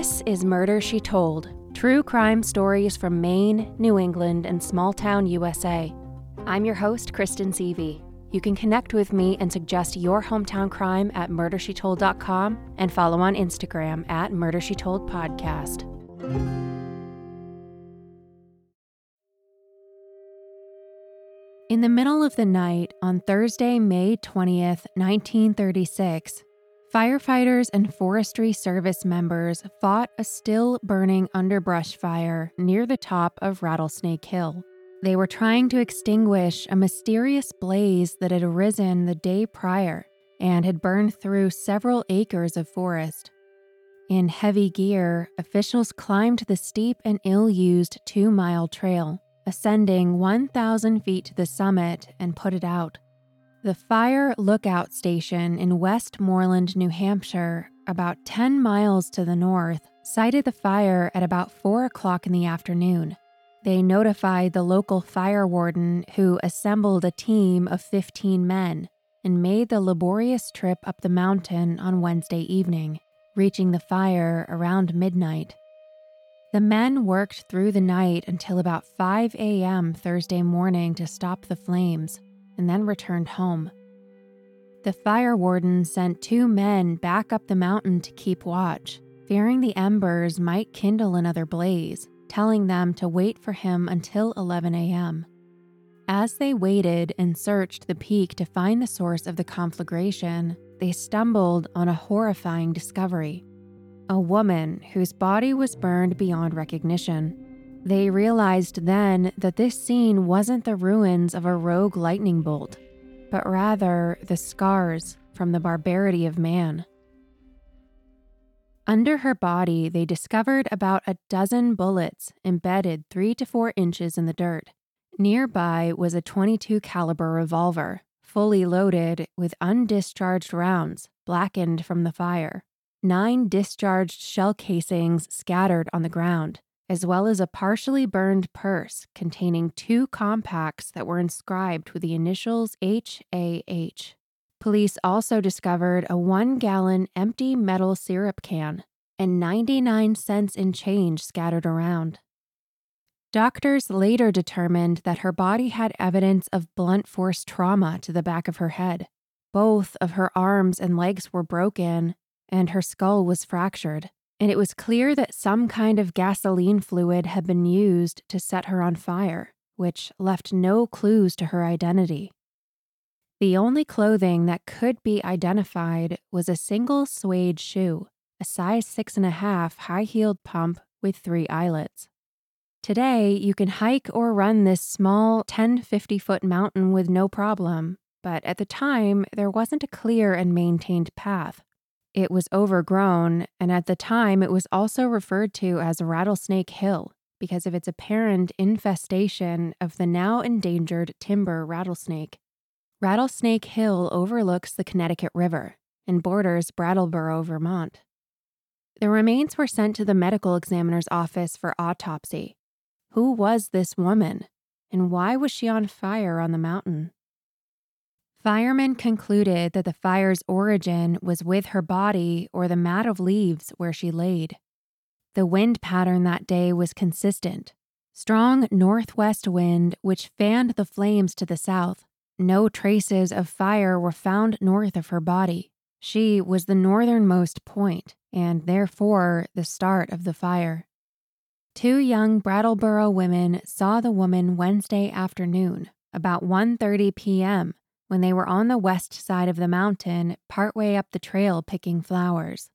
This is Murder She Told true crime stories from Maine, New England, and small town USA. I'm your host, Kristen Seavey. You can connect with me and suggest your hometown crime at murdershetold.com and follow on Instagram at Murder She Told Podcast. In the middle of the night on Thursday, May 20th, 1936, firefighters and Forestry Service members fought a still burning underbrush fire near the top of Rattlesnake Hill. They were trying to extinguish a mysterious blaze that had arisen the day prior and had burned through several acres of forest. In heavy gear, officials climbed the steep and ill used two mile trail ascending 1,000 feet to the summit and put it out. The Fire Lookout Station in Westmoreland, New Hampshire, about 10 miles to the north, sighted the fire at about 4 o'clock in the afternoon. They notified the local fire warden, who assembled a team of 15 men and made the laborious trip up the mountain on Wednesday evening, reaching the fire around midnight. The men worked through the night until about 5 a.m. Thursday morning to stop the flames, and then returned home. The fire warden sent two men back up the mountain to keep watch, fearing the embers might kindle another blaze, telling them to wait for him until 11 a.m. As they waited and searched the peak to find the source of the conflagration, they stumbled on a horrifying discovery a woman whose body was burned beyond recognition. They realized then that this scene wasn't the ruins of a rogue lightning bolt, but rather the scars from the barbarity of man. Under her body, they discovered about a dozen bullets embedded 3 to 4 inches in the dirt. Nearby was a 22 caliber revolver, fully loaded with undischarged rounds blackened from the fire nine discharged shell casings scattered on the ground, as well as a partially burned purse containing two compacts that were inscribed with the initials HAH. Police also discovered a one gallon empty metal syrup can and 99 cents in change scattered around. Doctors later determined that her body had evidence of blunt force trauma to the back of her head. Both of her arms and legs were broken, and her skull was fractured, and it was clear that some kind of gasoline fluid had been used to set her on fire, which left no clues to her identity. The only clothing that could be identified was a single suede shoe, a size six and a half high heeled pump with three eyelets. Today, you can hike or run this small 10 50 foot mountain with no problem, but at the time, there wasn't a clear and maintained path. It was overgrown, and at the time it was also referred to as Rattlesnake Hill because of its apparent infestation of the now endangered timber rattlesnake. Rattlesnake Hill overlooks the Connecticut River and borders Brattleboro, Vermont. The remains were sent to the medical examiner's office for autopsy. Who was this woman, and why was she on fire on the mountain? Firemen concluded that the fire's origin was with her body or the mat of leaves where she laid. The wind pattern that day was consistent strong northwest wind which fanned the flames to the south. No traces of fire were found north of her body. She was the northernmost point and therefore the start of the fire. Two young Brattleboro women saw the woman Wednesday afternoon, about 1:30 p.m when they were on the west side of the mountain, partway up the trail picking flowers.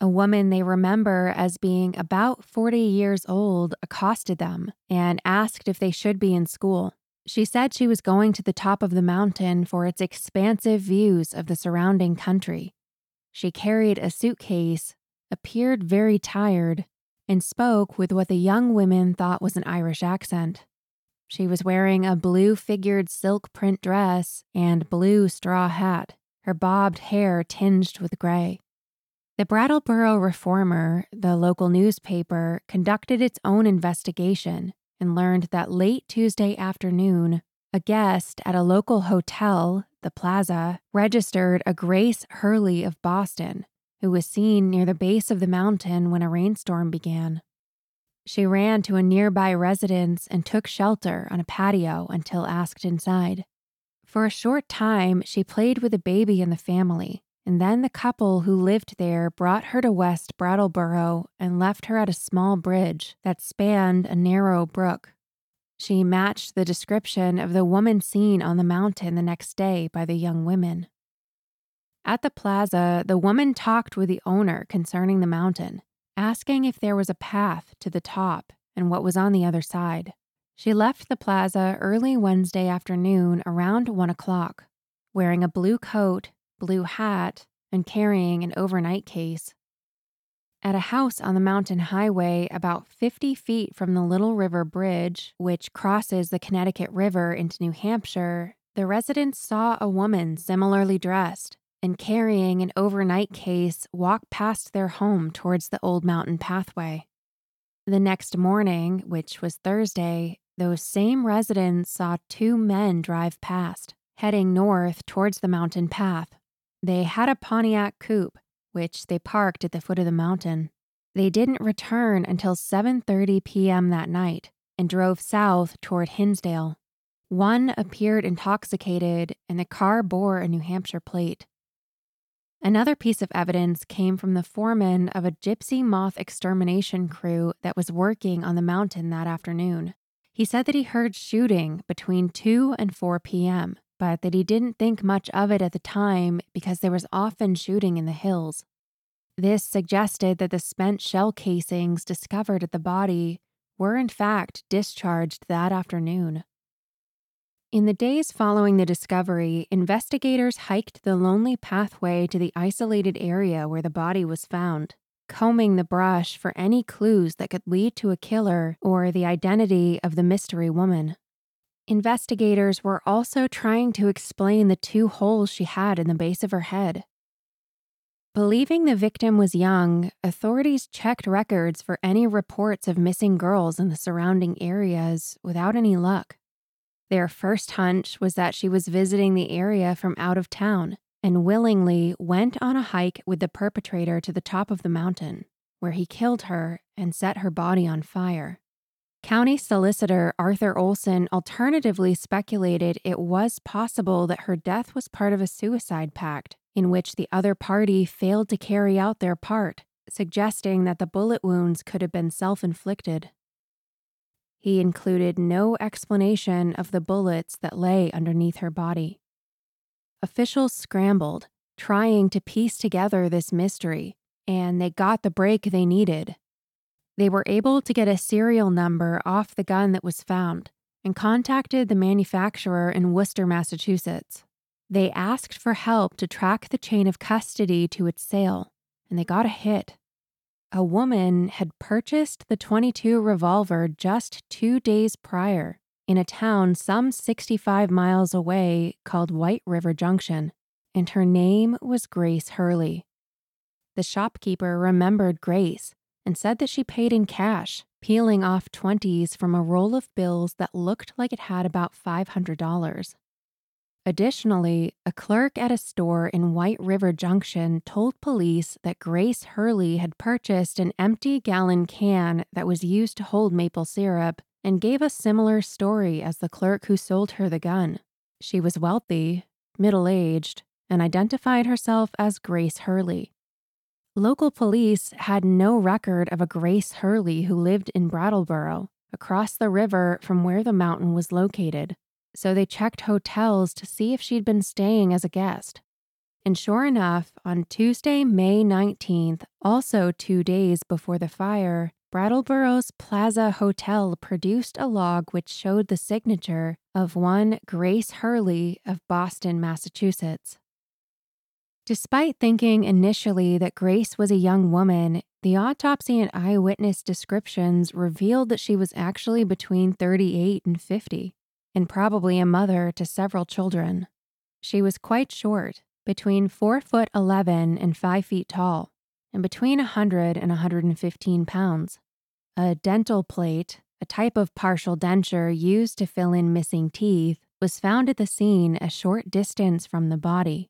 A woman they remember as being about 40 years old accosted them and asked if they should be in school. She said she was going to the top of the mountain for its expansive views of the surrounding country. She carried a suitcase, appeared very tired, and spoke with what the young women thought was an Irish accent. She was wearing a blue figured silk print dress and blue straw hat, her bobbed hair tinged with gray. The Brattleboro Reformer, the local newspaper, conducted its own investigation and learned that late Tuesday afternoon, a guest at a local hotel, the Plaza, registered a Grace Hurley of Boston, who was seen near the base of the mountain when a rainstorm began. She ran to a nearby residence and took shelter on a patio until asked inside. For a short time, she played with a baby in the family, and then the couple who lived there brought her to West Brattleboro and left her at a small bridge that spanned a narrow brook. She matched the description of the woman seen on the mountain the next day by the young women. At the plaza, the woman talked with the owner concerning the mountain, asking if there was a path to the top and what was on the other side. She left the plaza early Wednesday afternoon around one o'clock, wearing a blue coat, blue hat, and carrying an overnight case. At a house on the mountain highway about 50 feet from the Little River Bridge, which crosses the Connecticut River into New Hampshire, the residents saw a woman similarly dressed and carrying an overnight case walk past their home towards the old mountain pathway. The next morning, which was Thursday, those same residents saw two men drive past, heading north towards the mountain path. They had a Pontiac coupe, which they parked at the foot of the mountain. They didn't return until 7:30 p.m. that night and drove south toward Hinsdale. One appeared intoxicated and the car bore a New Hampshire plate. Another piece of evidence came from the foreman of a gypsy moth extermination crew that was working on the mountain that afternoon. He said that he heard shooting between 2 and 4 p.m., but that he didn't think much of it at the time because there was often shooting in the hills. This suggested that the spent shell casings discovered at the body were in fact discharged that afternoon. In the days following the discovery, investigators hiked the lonely pathway to the isolated area where the body was found, combing the brush for any clues that could lead to a killer or the identity of the mystery woman. Investigators were also trying to explain the two holes she had in the base of her head. Believing the victim was young, authorities checked records for any reports of missing girls in the surrounding areas without any luck. Their first hunch was that she was visiting the area from out of town and willingly went on a hike with the perpetrator to the top of the mountain, where he killed her and set her body on fire. County Solicitor Arthur Olson alternatively speculated it was possible that her death was part of a suicide pact in which the other party failed to carry out their part, suggesting that the bullet wounds could have been self inflicted. He included no explanation of the bullets that lay underneath her body. Officials scrambled, trying to piece together this mystery, and they got the break they needed. They were able to get a serial number off the gun that was found and contacted the manufacturer in Worcester, Massachusetts. They asked for help to track the chain of custody to its sale, and they got a hit a woman had purchased the 22 revolver just two days prior in a town some 65 miles away called White River Junction, and her name was Grace Hurley. The shopkeeper remembered Grace and said that she paid in cash, peeling off 20s from a roll of bills that looked like it had about $500. Additionally, a clerk at a store in White River Junction told police that Grace Hurley had purchased an empty gallon can that was used to hold maple syrup and gave a similar story as the clerk who sold her the gun. She was wealthy, middle aged, and identified herself as Grace Hurley. Local police had no record of a Grace Hurley who lived in Brattleboro, across the river from where the mountain was located so they checked hotels to see if she'd been staying as a guest. And sure enough, on Tuesday, May 19th, also two days before the fire, Brattleboro's Plaza Hotel produced a log which showed the signature of one Grace Hurley of Boston, Massachusetts. Despite thinking initially that Grace was a young woman, the autopsy and eyewitness descriptions revealed that she was actually between 38 and 50 and probably a mother to several children. She was quite short, between 4 foot 11 and 5 feet tall, and between 100 and 115 pounds. A dental plate, a type of partial denture used to fill in missing teeth, was found at the scene a short distance from the body.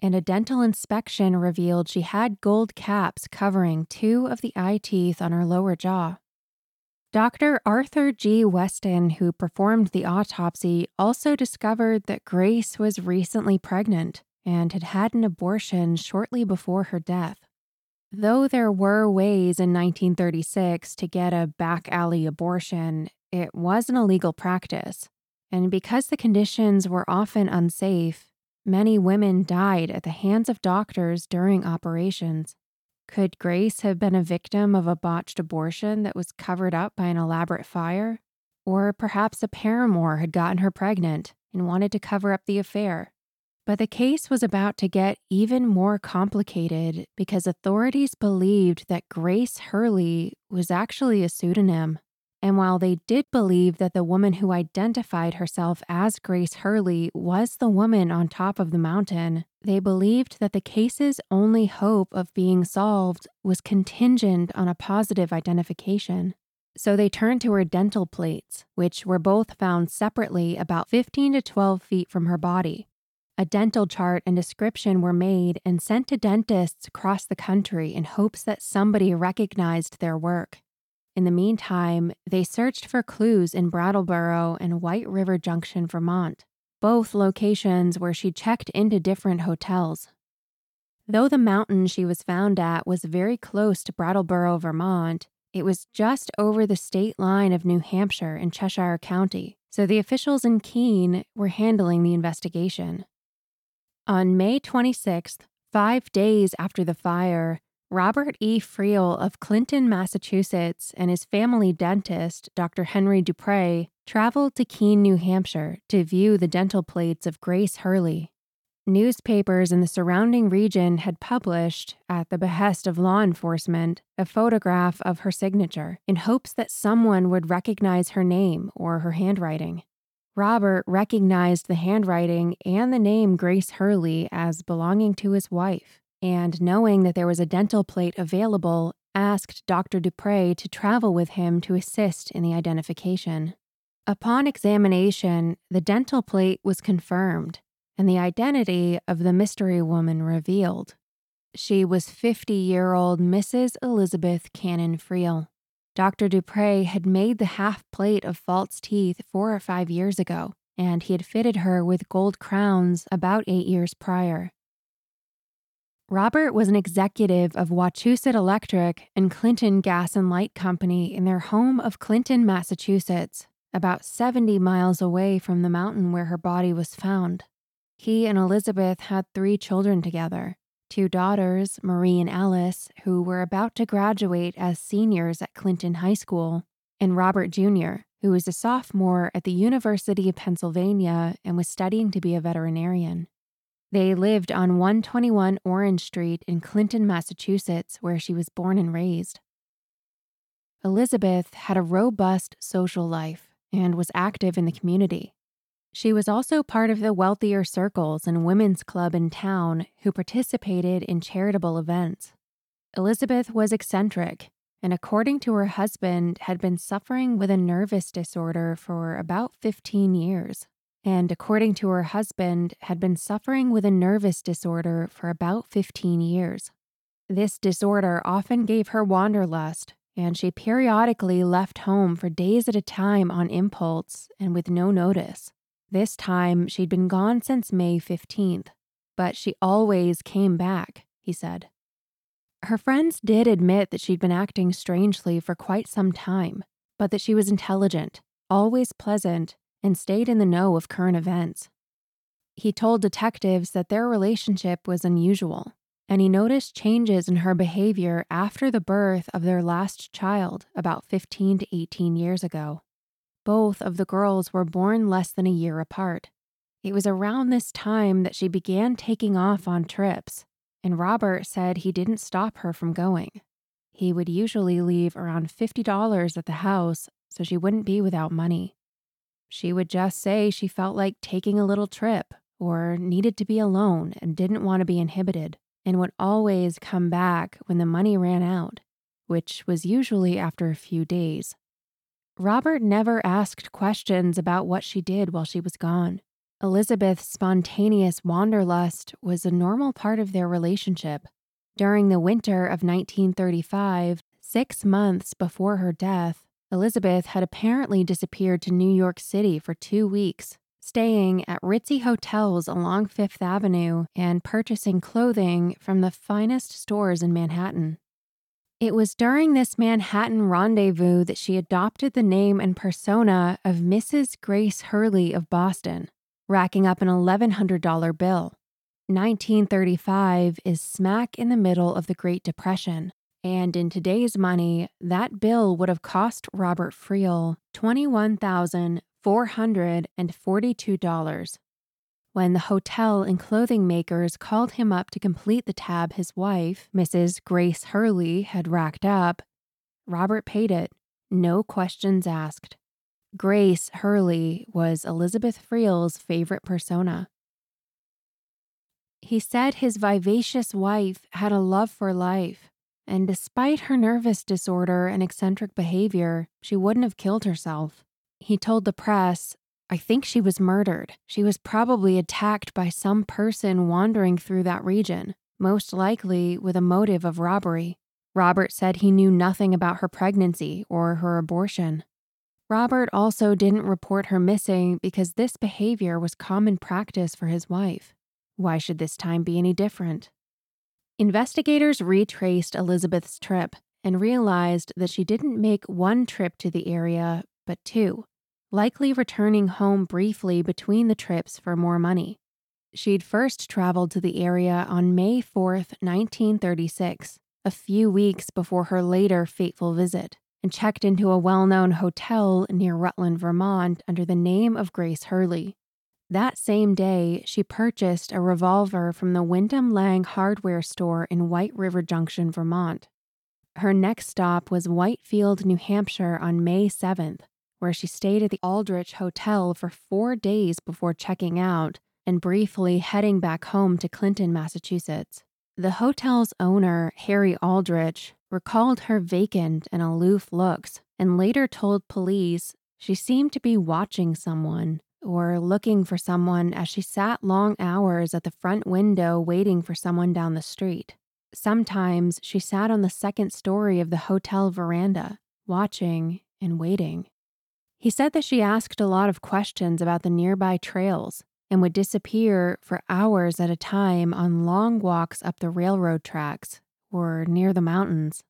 and a dental inspection revealed she had gold caps covering two of the eye teeth on her lower jaw. Dr. Arthur G. Weston, who performed the autopsy, also discovered that Grace was recently pregnant and had had an abortion shortly before her death. Though there were ways in 1936 to get a back alley abortion, it was an illegal practice. And because the conditions were often unsafe, Many women died at the hands of doctors during operations. Could Grace have been a victim of a botched abortion that was covered up by an elaborate fire? Or perhaps a paramour had gotten her pregnant and wanted to cover up the affair. But the case was about to get even more complicated because authorities believed that Grace Hurley was actually a pseudonym. And while they did believe that the woman who identified herself as Grace Hurley was the woman on top of the mountain, they believed that the case's only hope of being solved was contingent on a positive identification. So they turned to her dental plates, which were both found separately about 15 to 12 feet from her body. A dental chart and description were made and sent to dentists across the country in hopes that somebody recognized their work. In the meantime, they searched for clues in Brattleboro and White River Junction, Vermont, both locations where she checked into different hotels. Though the mountain she was found at was very close to Brattleboro, Vermont, it was just over the state line of New Hampshire in Cheshire County, so the officials in Keene were handling the investigation. On May 26th, five days after the fire, Robert E. Friel of Clinton, Massachusetts, and his family dentist, Dr. Henry Dupre, traveled to Keene, New Hampshire to view the dental plates of Grace Hurley. Newspapers in the surrounding region had published, at the behest of law enforcement, a photograph of her signature in hopes that someone would recognize her name or her handwriting. Robert recognized the handwriting and the name Grace Hurley as belonging to his wife and knowing that there was a dental plate available, asked Dr. Dupre to travel with him to assist in the identification. Upon examination, the dental plate was confirmed and the identity of the mystery woman revealed. She was 50 year old Mrs. Elizabeth Cannon Friel. Dr. Dupre had made the half plate of false teeth four or five years ago, and he had fitted her with gold crowns about eight years prior. Robert was an executive of Wachusett Electric and Clinton Gas and Light Company in their home of Clinton, Massachusetts, about 70 miles away from the mountain where her body was found. He and Elizabeth had three children together two daughters, Marie and Alice, who were about to graduate as seniors at Clinton High School, and Robert Jr., who was a sophomore at the University of Pennsylvania and was studying to be a veterinarian. They lived on 121 Orange Street in Clinton, Massachusetts, where she was born and raised. Elizabeth had a robust social life and was active in the community. She was also part of the wealthier circles and women's club in town who participated in charitable events. Elizabeth was eccentric and, according to her husband, had been suffering with a nervous disorder for about 15 years and according to her husband, had been suffering with a nervous disorder for about 15 years. This disorder often gave her wanderlust, and she periodically left home for days at a time on impulse and with no notice. This time, she'd been gone since May 15th, but she always came back, he said. Her friends did admit that she'd been acting strangely for quite some time, but that she was intelligent, always pleasant, and stayed in the know of current events. He told detectives that their relationship was unusual, and he noticed changes in her behavior after the birth of their last child about 15 to 18 years ago. Both of the girls were born less than a year apart. It was around this time that she began taking off on trips, and Robert said he didn't stop her from going. He would usually leave around $50 at the house so she wouldn't be without money. She would just say she felt like taking a little trip or needed to be alone and didn't want to be inhibited, and would always come back when the money ran out, which was usually after a few days. Robert never asked questions about what she did while she was gone. Elizabeth's spontaneous wanderlust was a normal part of their relationship. During the winter of 1935, six months before her death, Elizabeth had apparently disappeared to New York City for two weeks, staying at ritzy hotels along Fifth Avenue and purchasing clothing from the finest stores in Manhattan. It was during this Manhattan rendezvous that she adopted the name and persona of Mrs. Grace Hurley of Boston racking up an $1,100 bill. 1935 is smack in the middle of the Great Depression, and in today's money, that bill would have cost Robert Friel $21,442. When the hotel and clothing makers called him up to complete the tab his wife, Mrs. Grace Hurley, had racked up, Robert paid it, no questions asked. Grace Hurley was Elizabeth Friel's favorite persona. He said his vivacious wife had a love for life, and despite her nervous disorder and eccentric behavior, she wouldn't have killed herself. He told the press, I think she was murdered. She was probably attacked by some person wandering through that region, most likely with a motive of robbery. Robert said he knew nothing about her pregnancy or her abortion. Robert also didn't report her missing because this behavior was common practice for his wife. Why should this time be any different? Investigators retraced Elizabeth's trip and realized that she didn't make one trip to the area, but two, likely returning home briefly between the trips for more money. She'd first traveled to the area on May 4, 1936, a few weeks before her later fateful visit and checked into a well known hotel near Rutland, Vermont, under the name of Grace Hurley. That same day, she purchased a revolver from the Wyndham Lang hardware store in White River Junction, Vermont. Her next stop was Whitefield, New Hampshire on May 7th, where she stayed at the Aldrich Hotel for four days before checking out and briefly heading back home to Clinton, Massachusetts. The hotel's owner, Harry Aldrich, recalled her vacant and aloof looks and later told police she seemed to be watching someone or looking for someone as she sat long hours at the front window waiting for someone down the street. Sometimes she sat on the second story of the hotel veranda, watching and waiting. He said that she asked a lot of questions about the nearby trails and would disappear for hours at a time on long walks up the railroad tracks or near the mountains.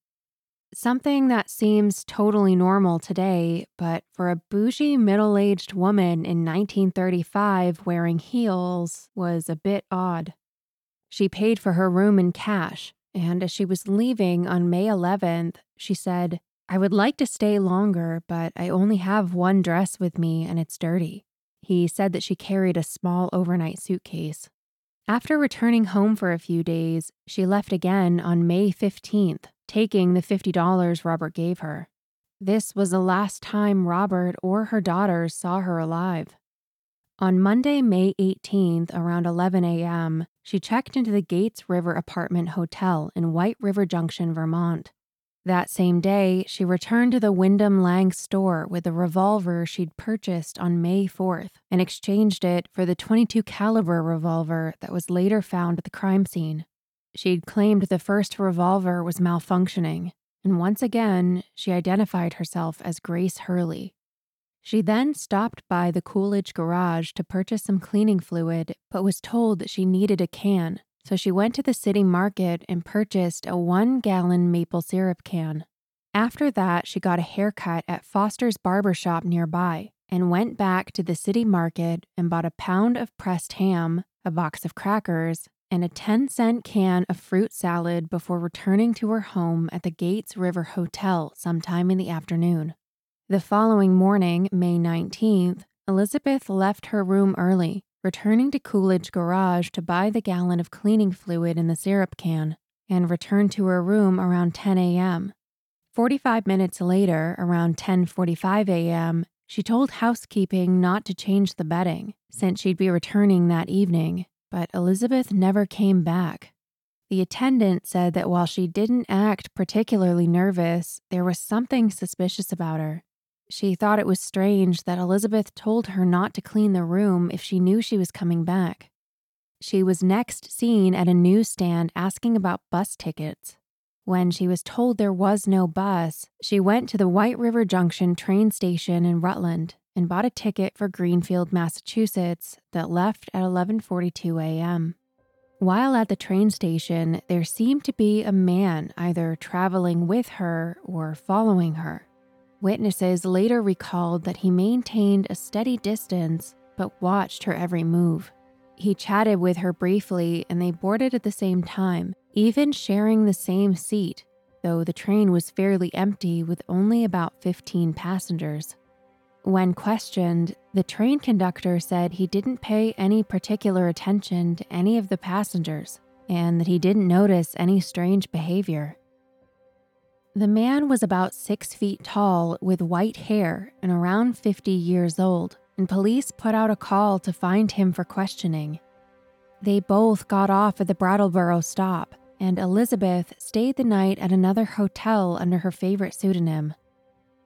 Something that seems totally normal today, but for a bougie middle aged woman in 1935 wearing heels was a bit odd. She paid for her room in cash, and as she was leaving on May 11th, she said, I would like to stay longer, but I only have one dress with me and it's dirty. He said that she carried a small overnight suitcase. After returning home for a few days, she left again on May 15th, taking the $50 Robert gave her. This was the last time Robert or her daughters saw her alive. On Monday, May 18th, around 11 a.m., she checked into the Gates River Apartment Hotel in White River Junction, Vermont. That same day, she returned to the Wyndham Lang store with the revolver she'd purchased on May 4th and exchanged it for the 22 caliber revolver that was later found at the crime scene. She'd claimed the first revolver was malfunctioning, and once again, she identified herself as Grace Hurley. She then stopped by the Coolidge garage to purchase some cleaning fluid, but was told that she needed a can so she went to the city market and purchased a one gallon maple syrup can. After that, she got a haircut at Foster's barber shop nearby and went back to the city market and bought a pound of pressed ham, a box of crackers, and a 10 cent can of fruit salad before returning to her home at the Gates River Hotel sometime in the afternoon. The following morning, May 19th, Elizabeth left her room early returning to Coolidge Garage to buy the gallon of cleaning fluid in the syrup can, and returned to her room around 10 a.m. 45 minutes later, around 10:45 a.m., she told housekeeping not to change the bedding since she'd be returning that evening, but Elizabeth never came back. The attendant said that while she didn't act particularly nervous, there was something suspicious about her. She thought it was strange that Elizabeth told her not to clean the room if she knew she was coming back. She was next seen at a newsstand asking about bus tickets. When she was told there was no bus, she went to the White River Junction train station in Rutland and bought a ticket for Greenfield, Massachusetts that left at 11:42 a.m. While at the train station, there seemed to be a man either traveling with her or following her. Witnesses later recalled that he maintained a steady distance but watched her every move. He chatted with her briefly and they boarded at the same time, even sharing the same seat, though the train was fairly empty with only about 15 passengers. When questioned, the train conductor said he didn't pay any particular attention to any of the passengers and that he didn't notice any strange behavior. The man was about six feet tall with white hair and around 50 years old, and police put out a call to find him for questioning. They both got off at the Brattleboro stop, and Elizabeth stayed the night at another hotel under her favorite pseudonym.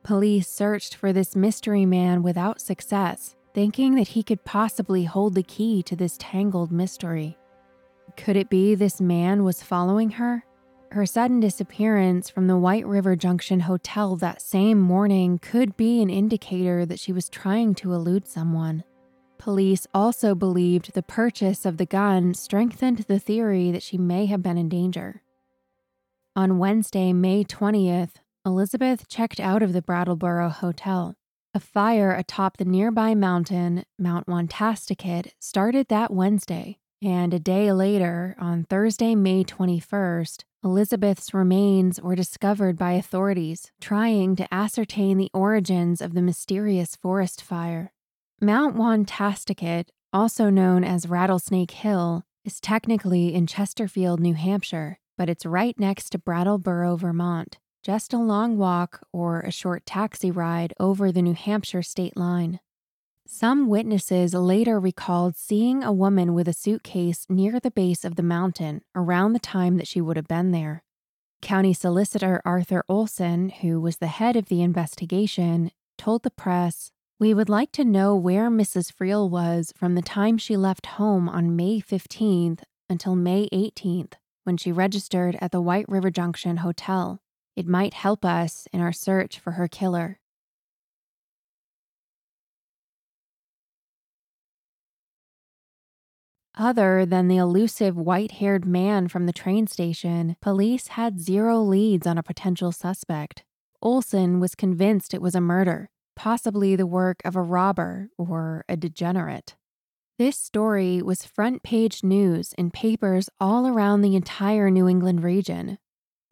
Police searched for this mystery man without success, thinking that he could possibly hold the key to this tangled mystery. Could it be this man was following her? Her sudden disappearance from the White River Junction Hotel that same morning could be an indicator that she was trying to elude someone. Police also believed the purchase of the gun strengthened the theory that she may have been in danger. On Wednesday, May 20th, Elizabeth checked out of the Brattleboro Hotel. A fire atop the nearby mountain, Mount Wantastiquet, started that Wednesday, and a day later, on Thursday, May 21st, Elizabeth's remains were discovered by authorities trying to ascertain the origins of the mysterious forest fire. Mount Wantastiquet, also known as Rattlesnake Hill, is technically in Chesterfield, New Hampshire, but it's right next to Brattleboro, Vermont, just a long walk or a short taxi ride over the New Hampshire state line. Some witnesses later recalled seeing a woman with a suitcase near the base of the mountain around the time that she would have been there. County Solicitor Arthur Olson, who was the head of the investigation, told the press we would like to know where Mrs. Friel was from the time she left home on May 15th until May 18th, when she registered at the White River Junction Hotel. It might help us in our search for her killer. Other than the elusive white haired man from the train station, police had zero leads on a potential suspect. Olson was convinced it was a murder, possibly the work of a robber or a degenerate. This story was front page news in papers all around the entire New England region.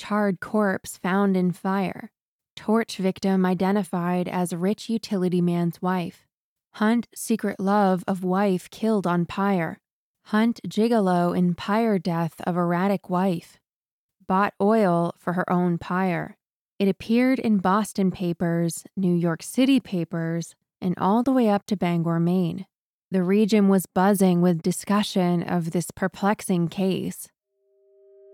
Charred corpse found in fire. Torch victim identified as rich utility man's wife. Hunt secret love of wife killed on pyre. Hunt gigolo in pyre death of erratic wife. Bought oil for her own pyre. It appeared in Boston papers, New York City papers, and all the way up to Bangor, Maine. The region was buzzing with discussion of this perplexing case.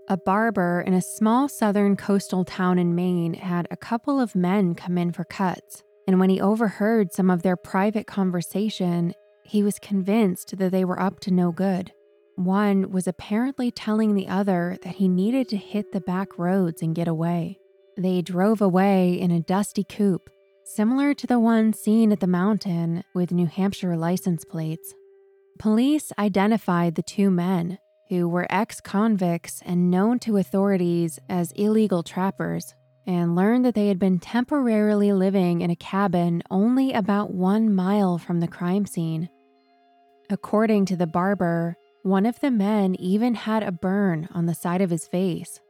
A barber in a small southern coastal town in Maine had a couple of men come in for cuts, and when he overheard some of their private conversation, he was convinced that they were up to no good. One was apparently telling the other that he needed to hit the back roads and get away. They drove away in a dusty coupe, similar to the one seen at the mountain with New Hampshire license plates. Police identified the two men, who were ex convicts and known to authorities as illegal trappers, and learned that they had been temporarily living in a cabin only about one mile from the crime scene. According to the barber, one of the men even had a burn on the side of his face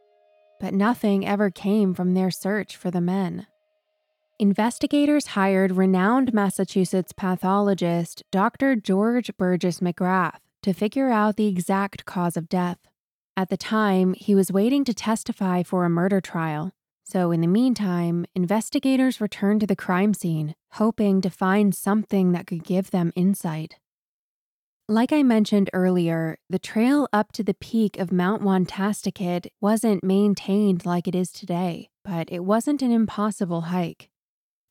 but nothing ever came from their search for the men. Investigators hired renowned Massachusetts pathologist Dr. George Burgess McGrath to figure out the exact cause of death. At the time, he was waiting to testify for a murder trial. So, in the meantime, investigators returned to the crime scene, hoping to find something that could give them insight. Like I mentioned earlier, the trail up to the peak of Mount Wantastiquet wasn't maintained like it is today, but it wasn't an impossible hike.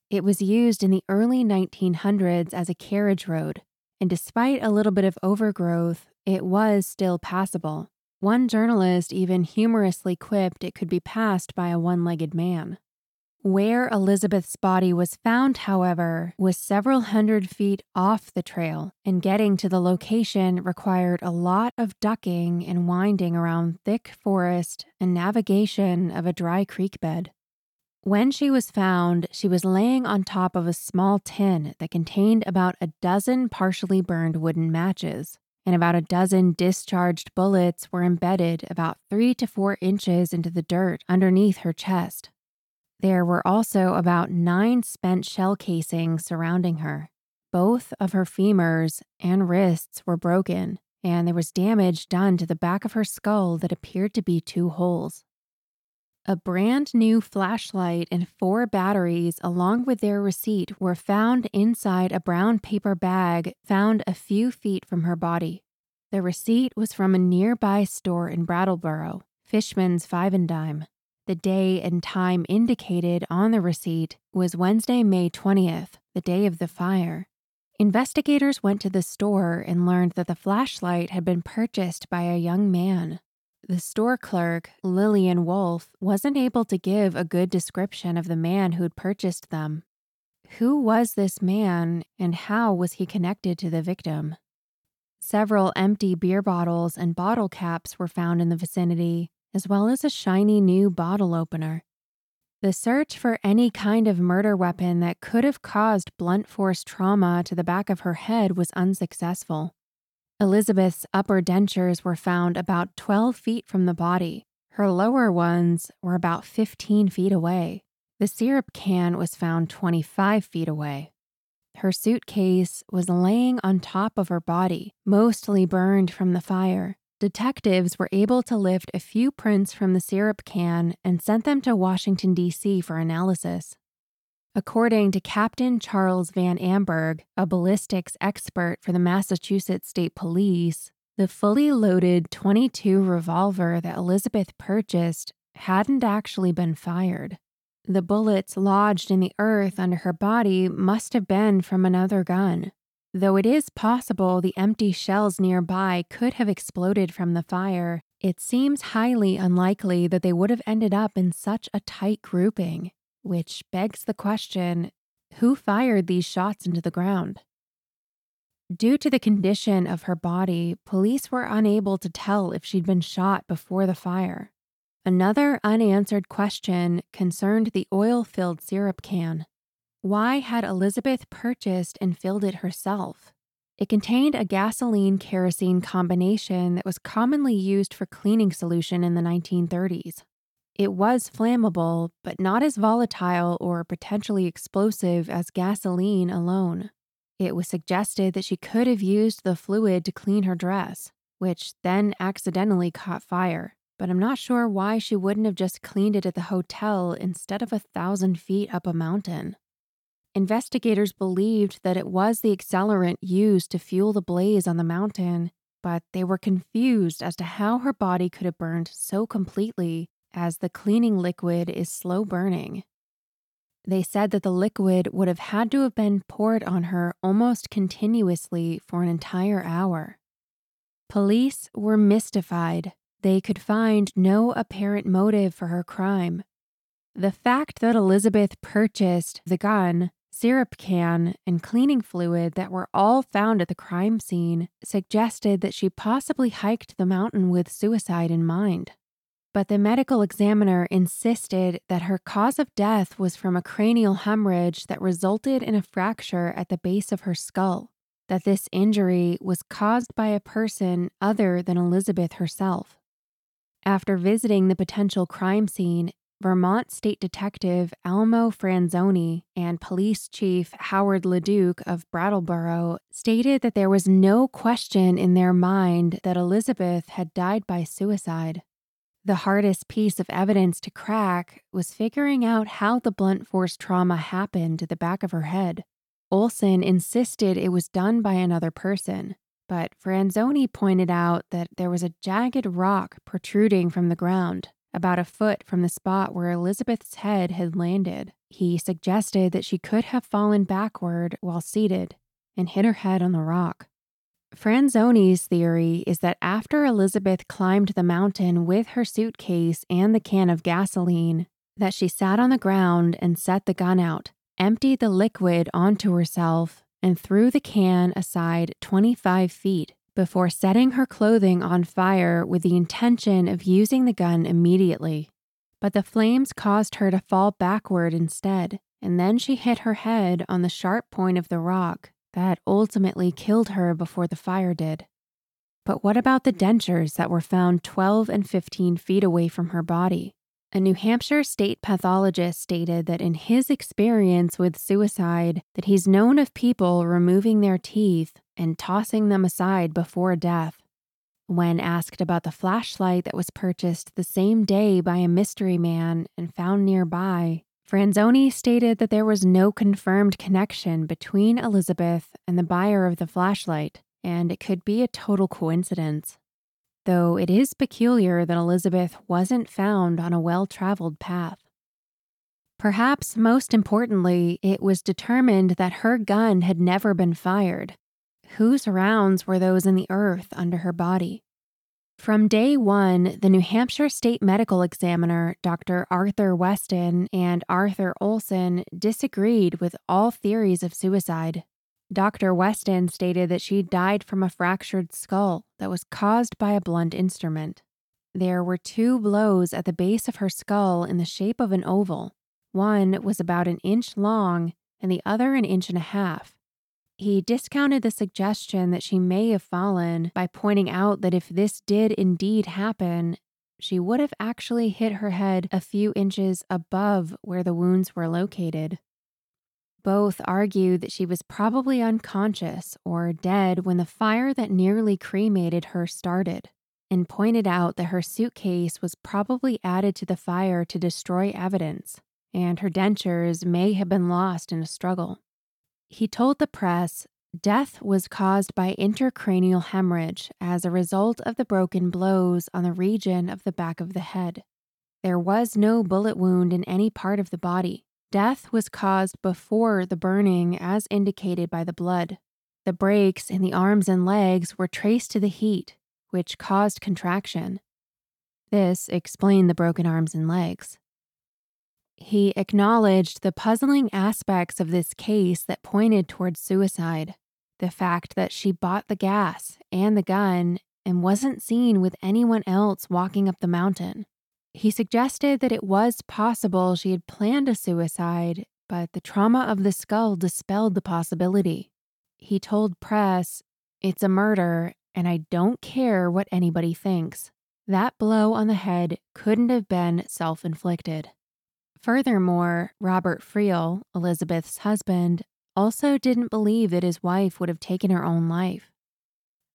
It was used in the early 1900s as a carriage road, and despite a little bit of overgrowth, it was still passable. One journalist even humorously quipped it could be passed by a one legged man. Where Elizabeth's body was found, however, was several hundred feet off the trail, and getting to the location required a lot of ducking and winding around thick forest and navigation of a dry creek bed. When she was found, she was laying on top of a small tin that contained about a dozen partially burned wooden matches, and about a dozen discharged bullets were embedded about three to four inches into the dirt underneath her chest. There were also about nine spent shell casings surrounding her. Both of her femurs and wrists were broken, and there was damage done to the back of her skull that appeared to be two holes. A brand new flashlight and four batteries, along with their receipt, were found inside a brown paper bag found a few feet from her body. The receipt was from a nearby store in Brattleboro, Fishman's Five and Dime. The day and time indicated on the receipt was Wednesday, May 20th, the day of the fire. Investigators went to the store and learned that the flashlight had been purchased by a young man. The store clerk, Lillian Wolf, wasn't able to give a good description of the man who'd purchased them. Who was this man and how was he connected to the victim? Several empty beer bottles and bottle caps were found in the vicinity, as well as a shiny new bottle opener. The search for any kind of murder weapon that could have caused blunt force trauma to the back of her head was unsuccessful. Elizabeth's upper dentures were found about 12 feet from the body. Her lower ones were about 15 feet away. The syrup can was found 25 feet away. Her suitcase was laying on top of her body, mostly burned from the fire. Detectives were able to lift a few prints from the syrup can and sent them to Washington, D.C. for analysis. According to Captain Charles Van Amburgh, a ballistics expert for the Massachusetts State Police, the fully loaded 22 revolver that Elizabeth purchased hadn't actually been fired. The bullets lodged in the earth under her body must have been from another gun. Though it is possible the empty shells nearby could have exploded from the fire, it seems highly unlikely that they would have ended up in such a tight grouping, which begs the question who fired these shots into the ground? Due to the condition of her body, police were unable to tell if she'd been shot before the fire. Another unanswered question concerned the oil filled syrup can. Why had Elizabeth purchased and filled it herself? It contained a gasoline kerosene combination that was commonly used for cleaning solution in the 1930s. It was flammable, but not as volatile or potentially explosive as gasoline alone. It was suggested that she could have used the fluid to clean her dress, which then accidentally caught fire. But I'm not sure why she wouldn't have just cleaned it at the hotel instead of a thousand feet up a mountain. Investigators believed that it was the accelerant used to fuel the blaze on the mountain, but they were confused as to how her body could have burned so completely, as the cleaning liquid is slow burning. They said that the liquid would have had to have been poured on her almost continuously for an entire hour. Police were mystified. They could find no apparent motive for her crime. The fact that Elizabeth purchased the gun syrup can, and cleaning fluid that were all found at the crime scene suggested that she possibly hiked the mountain with suicide in mind. But the medical examiner insisted that her cause of death was from a cranial hemorrhage that resulted in a fracture at the base of her skull, that this injury was caused by a person other than Elizabeth herself. After visiting the potential crime scene Vermont State Detective Almo Franzoni and Police Chief Howard LeDuc of Brattleboro stated that there was no question in their mind that Elizabeth had died by suicide. The hardest piece of evidence to crack was figuring out how the blunt force trauma happened to the back of her head. Olson insisted it was done by another person, but Franzoni pointed out that there was a jagged rock protruding from the ground about a foot from the spot where Elizabeth's head had landed. He suggested that she could have fallen backward while seated and hit her head on the rock. Franzoni's theory is that after Elizabeth climbed the mountain with her suitcase and the can of gasoline, that she sat on the ground and set the gun out, emptied the liquid onto herself, and threw the can aside 25 feet before setting her clothing on fire with the intention of using the gun immediately. But the flames caused her to fall backward instead, and then she hit her head on the sharp point of the rock that ultimately killed her before the fire did. But what about the dentures that were found 12 and 15 feet away from her body? A New Hampshire state pathologist stated that in his experience with suicide that he's known of people removing their teeth and tossing them aside before death. When asked about the flashlight that was purchased the same day by a mystery man and found nearby, Franzoni stated that there was no confirmed connection between Elizabeth and the buyer of the flashlight, and it could be a total coincidence. Though it is peculiar that Elizabeth wasn't found on a well traveled path. Perhaps most importantly, it was determined that her gun had never been fired. Whose rounds were those in the earth under her body? From day one, the New Hampshire State Medical Examiner, Dr. Arthur Weston, and Arthur Olson disagreed with all theories of suicide. Dr. Weston stated that she died from a fractured skull that was caused by a blunt instrument. There were two blows at the base of her skull in the shape of an oval. One was about an inch long and the other an inch and a half. He discounted the suggestion that she may have fallen by pointing out that if this did indeed happen, she would have actually hit her head a few inches above where the wounds were located. Both argued that she was probably unconscious or dead when the fire that nearly cremated her started, and pointed out that her suitcase was probably added to the fire to destroy evidence, and her dentures may have been lost in a struggle. He told the press death was caused by intracranial hemorrhage as a result of the broken blows on the region of the back of the head. There was no bullet wound in any part of the body. Death was caused before the burning, as indicated by the blood. The breaks in the arms and legs were traced to the heat, which caused contraction. This explained the broken arms and legs. He acknowledged the puzzling aspects of this case that pointed towards suicide. The fact that she bought the gas and the gun and wasn't seen with anyone else walking up the mountain. He suggested that it was possible she had planned a suicide, but the trauma of the skull dispelled the possibility. He told press, It's a murder, and I don't care what anybody thinks. That blow on the head couldn't have been self inflicted. Furthermore, Robert Friel, Elizabeth's husband, also didn't believe that his wife would have taken her own life.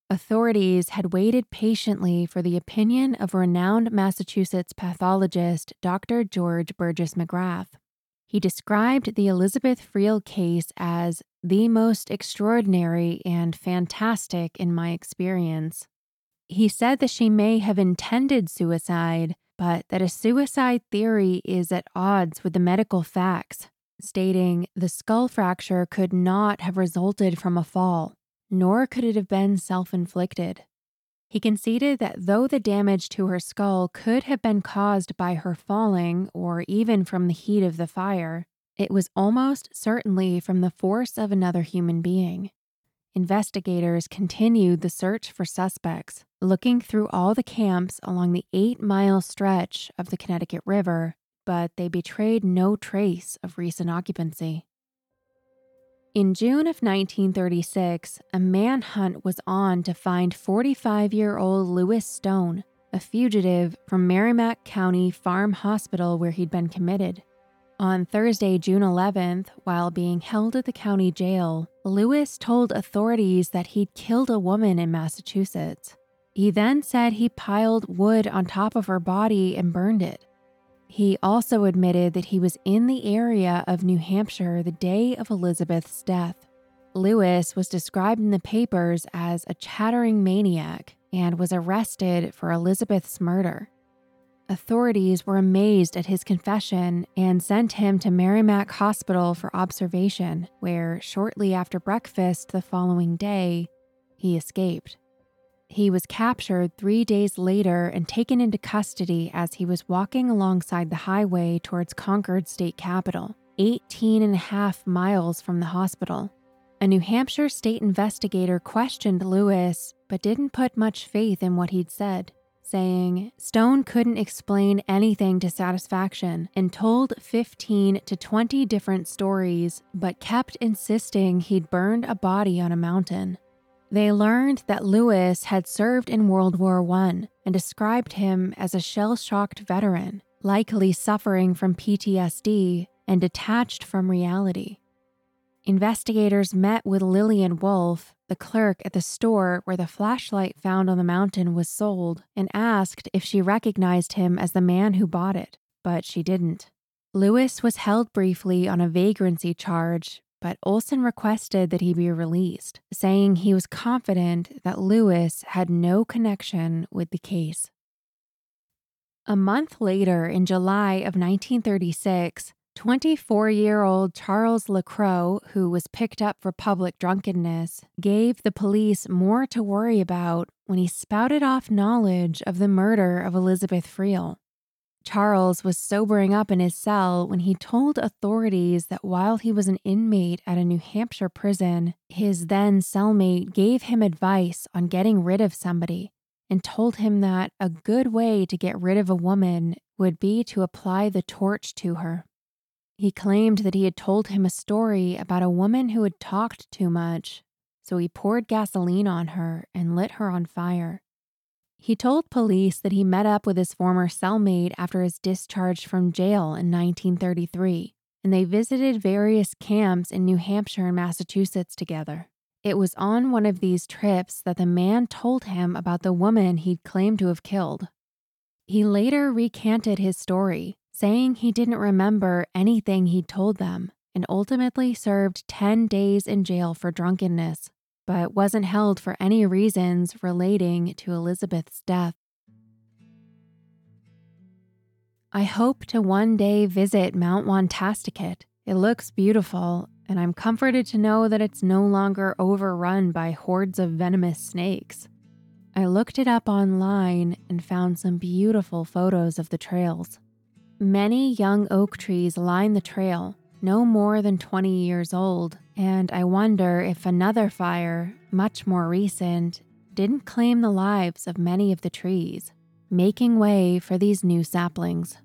Authorities had waited patiently for the opinion of renowned Massachusetts pathologist Dr. George Burgess McGrath. He described the Elizabeth Friel case as the most extraordinary and fantastic in my experience. He said that she may have intended suicide, but that a suicide theory is at odds with the medical facts, stating the skull fracture could not have resulted from a fall, nor could it have been self inflicted. He conceded that though the damage to her skull could have been caused by her falling or even from the heat of the fire, it was almost certainly from the force of another human being. Investigators continued the search for suspects, looking through all the camps along the eight mile stretch of the Connecticut River, but they betrayed no trace of recent occupancy. In June of 1936, a manhunt was on to find 45 year old Louis Stone, a fugitive from Merrimack County Farm Hospital where he'd been committed. On Thursday, June 11th, while being held at the county jail, Louis told authorities that he'd killed a woman in Massachusetts. He then said he piled wood on top of her body and burned it. He also admitted that he was in the area of New Hampshire the day of Elizabeth's death. Louis was described in the papers as a chattering maniac and was arrested for Elizabeth's murder. authorities were amazed at his confession and sent him to Merrimack Hospital for observation, where shortly after breakfast the following day, he escaped. He was captured three days later and taken into custody as he was walking alongside the highway towards Concord State Capitol, 18 and a half miles from the hospital. A New Hampshire state investigator questioned Louis, but didn't put much faith in what he'd said, saying Stone couldn't explain anything to satisfaction and told 15 to 20 different stories, but kept insisting he'd burned a body on a mountain. They learned that Louis had served in World War I and described him as a shell shocked veteran, likely suffering from PTSD and detached from reality. Investigators met with Lillian Wolf, the clerk at the store where the flashlight found on the mountain was sold, and asked if she recognized him as the man who bought it, but she didn't. Louis was held briefly on a vagrancy charge, but Olson requested that he be released, saying he was confident that Louis had no connection with the case. A month later, in July of 1936, 24 year old Charles LeCrow, who was picked up for public drunkenness, gave the police more to worry about when he spouted off knowledge of the murder of Elizabeth Friel. Charles was sobering up in his cell when he told authorities that while he was an inmate at a New Hampshire prison, his then cellmate gave him advice on getting rid of somebody and told him that a good way to get rid of a woman would be to apply the torch to her. He claimed that he had told him a story about a woman who had talked too much, so he poured gasoline on her and lit her on fire. He told police that he met up with his former cellmate after his discharge from jail in 1933, and they visited various camps in New Hampshire and Massachusetts together. It was on one of these trips that the man told him about the woman he'd claimed to have killed. He later recanted his story, saying he didn't remember anything he'd told them, and ultimately served 10 days in jail for drunkenness but wasn't held for any reasons relating to Elizabeth's death. I hope to one day visit Mount Wantastiquet. It looks beautiful, and I'm comforted to know that it's no longer overrun by hordes of venomous snakes. I looked it up online and found some beautiful photos of the trails. Many young oak trees line the trail, no more than 20 years old, and I wonder if another fire, much more recent, didn't claim the lives of many of the trees, making way for these new saplings.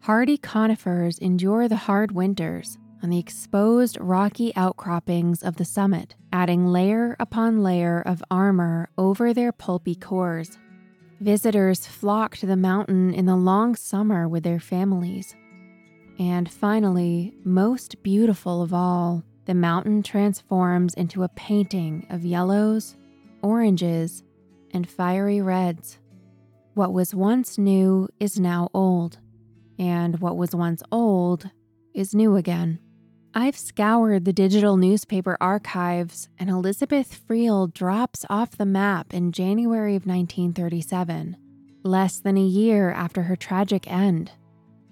Hardy conifers endure the hard winters on the exposed rocky outcroppings of the summit, adding layer upon layer of armor over their pulpy cores. Visitors flock to the mountain in the long summer with their families and finally, most beautiful of all, the mountain transforms into a painting of yellows, oranges, and fiery reds. What was once new is now old, and what was once old is new again. I've scoured the digital newspaper archives, and Elizabeth Friel drops off the map in January of 1937, less than a year after her tragic end.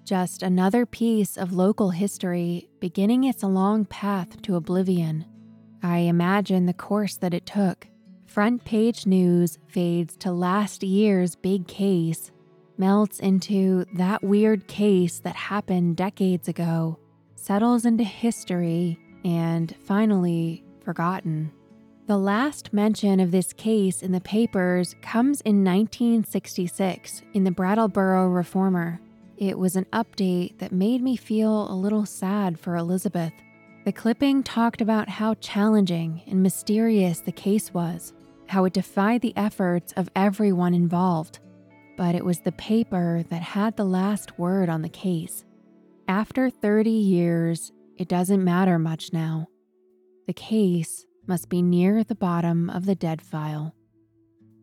Just another piece of local history beginning its long path to oblivion. I imagine the course that it took. Front page news fades to last year's big case, melts into that weird case that happened decades ago, settles into history, and finally forgotten. The last mention of this case in the papers comes in 1966 in the Brattleboro Reformer. It was an update that made me feel a little sad for Elizabeth. The clipping talked about how challenging and mysterious the case was, how it defied the efforts of everyone involved. But it was the paper that had the last word on the case. After 30 years, it doesn't matter much now. The case must be near the bottom of the dead file.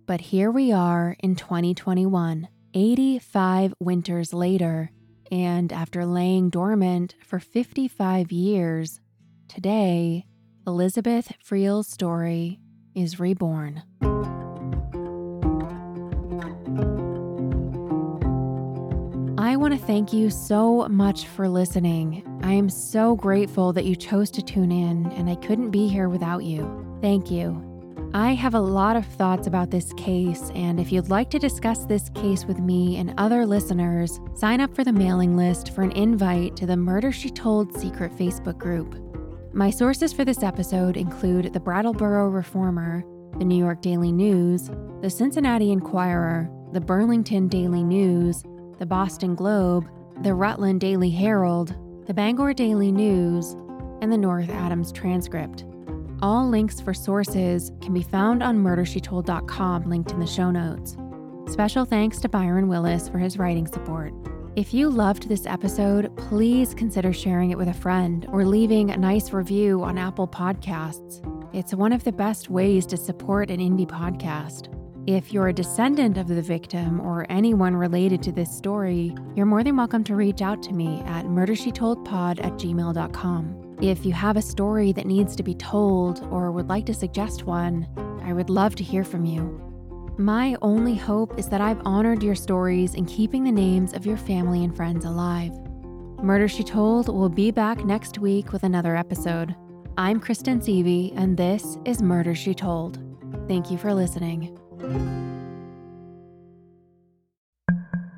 But here we are in 2021 85 winters later, and after laying dormant for 55 years, today, Elizabeth Friel's story is reborn. I want to thank you so much for listening. I am so grateful that you chose to tune in, and I couldn't be here without you. Thank you. I have a lot of thoughts about this case, and if you'd like to discuss this case with me and other listeners, sign up for the mailing list for an invite to the Murder She Told secret Facebook group. My sources for this episode include the Brattleboro Reformer, the New York Daily News, the Cincinnati Enquirer, the Burlington Daily News, the Boston Globe, the Rutland Daily Herald, the Bangor Daily News, and the North Adams Transcript. All links for sources can be found on murdershetold.com, linked in the show notes. Special thanks to Byron Willis for his writing support. If you loved this episode, please consider sharing it with a friend or leaving a nice review on Apple Podcasts. It's one of the best ways to support an indie podcast. If you're a descendant of the victim or anyone related to this story, you're more than welcome to reach out to me at murdershetoldpod at gmail.com. If you have a story that needs to be told or would like to suggest one, I would love to hear from you. My only hope is that I've honored your stories in keeping the names of your family and friends alive. Murder She Told will be back next week with another episode. I'm Kristen Seavey, and this is Murder She Told. Thank you for listening.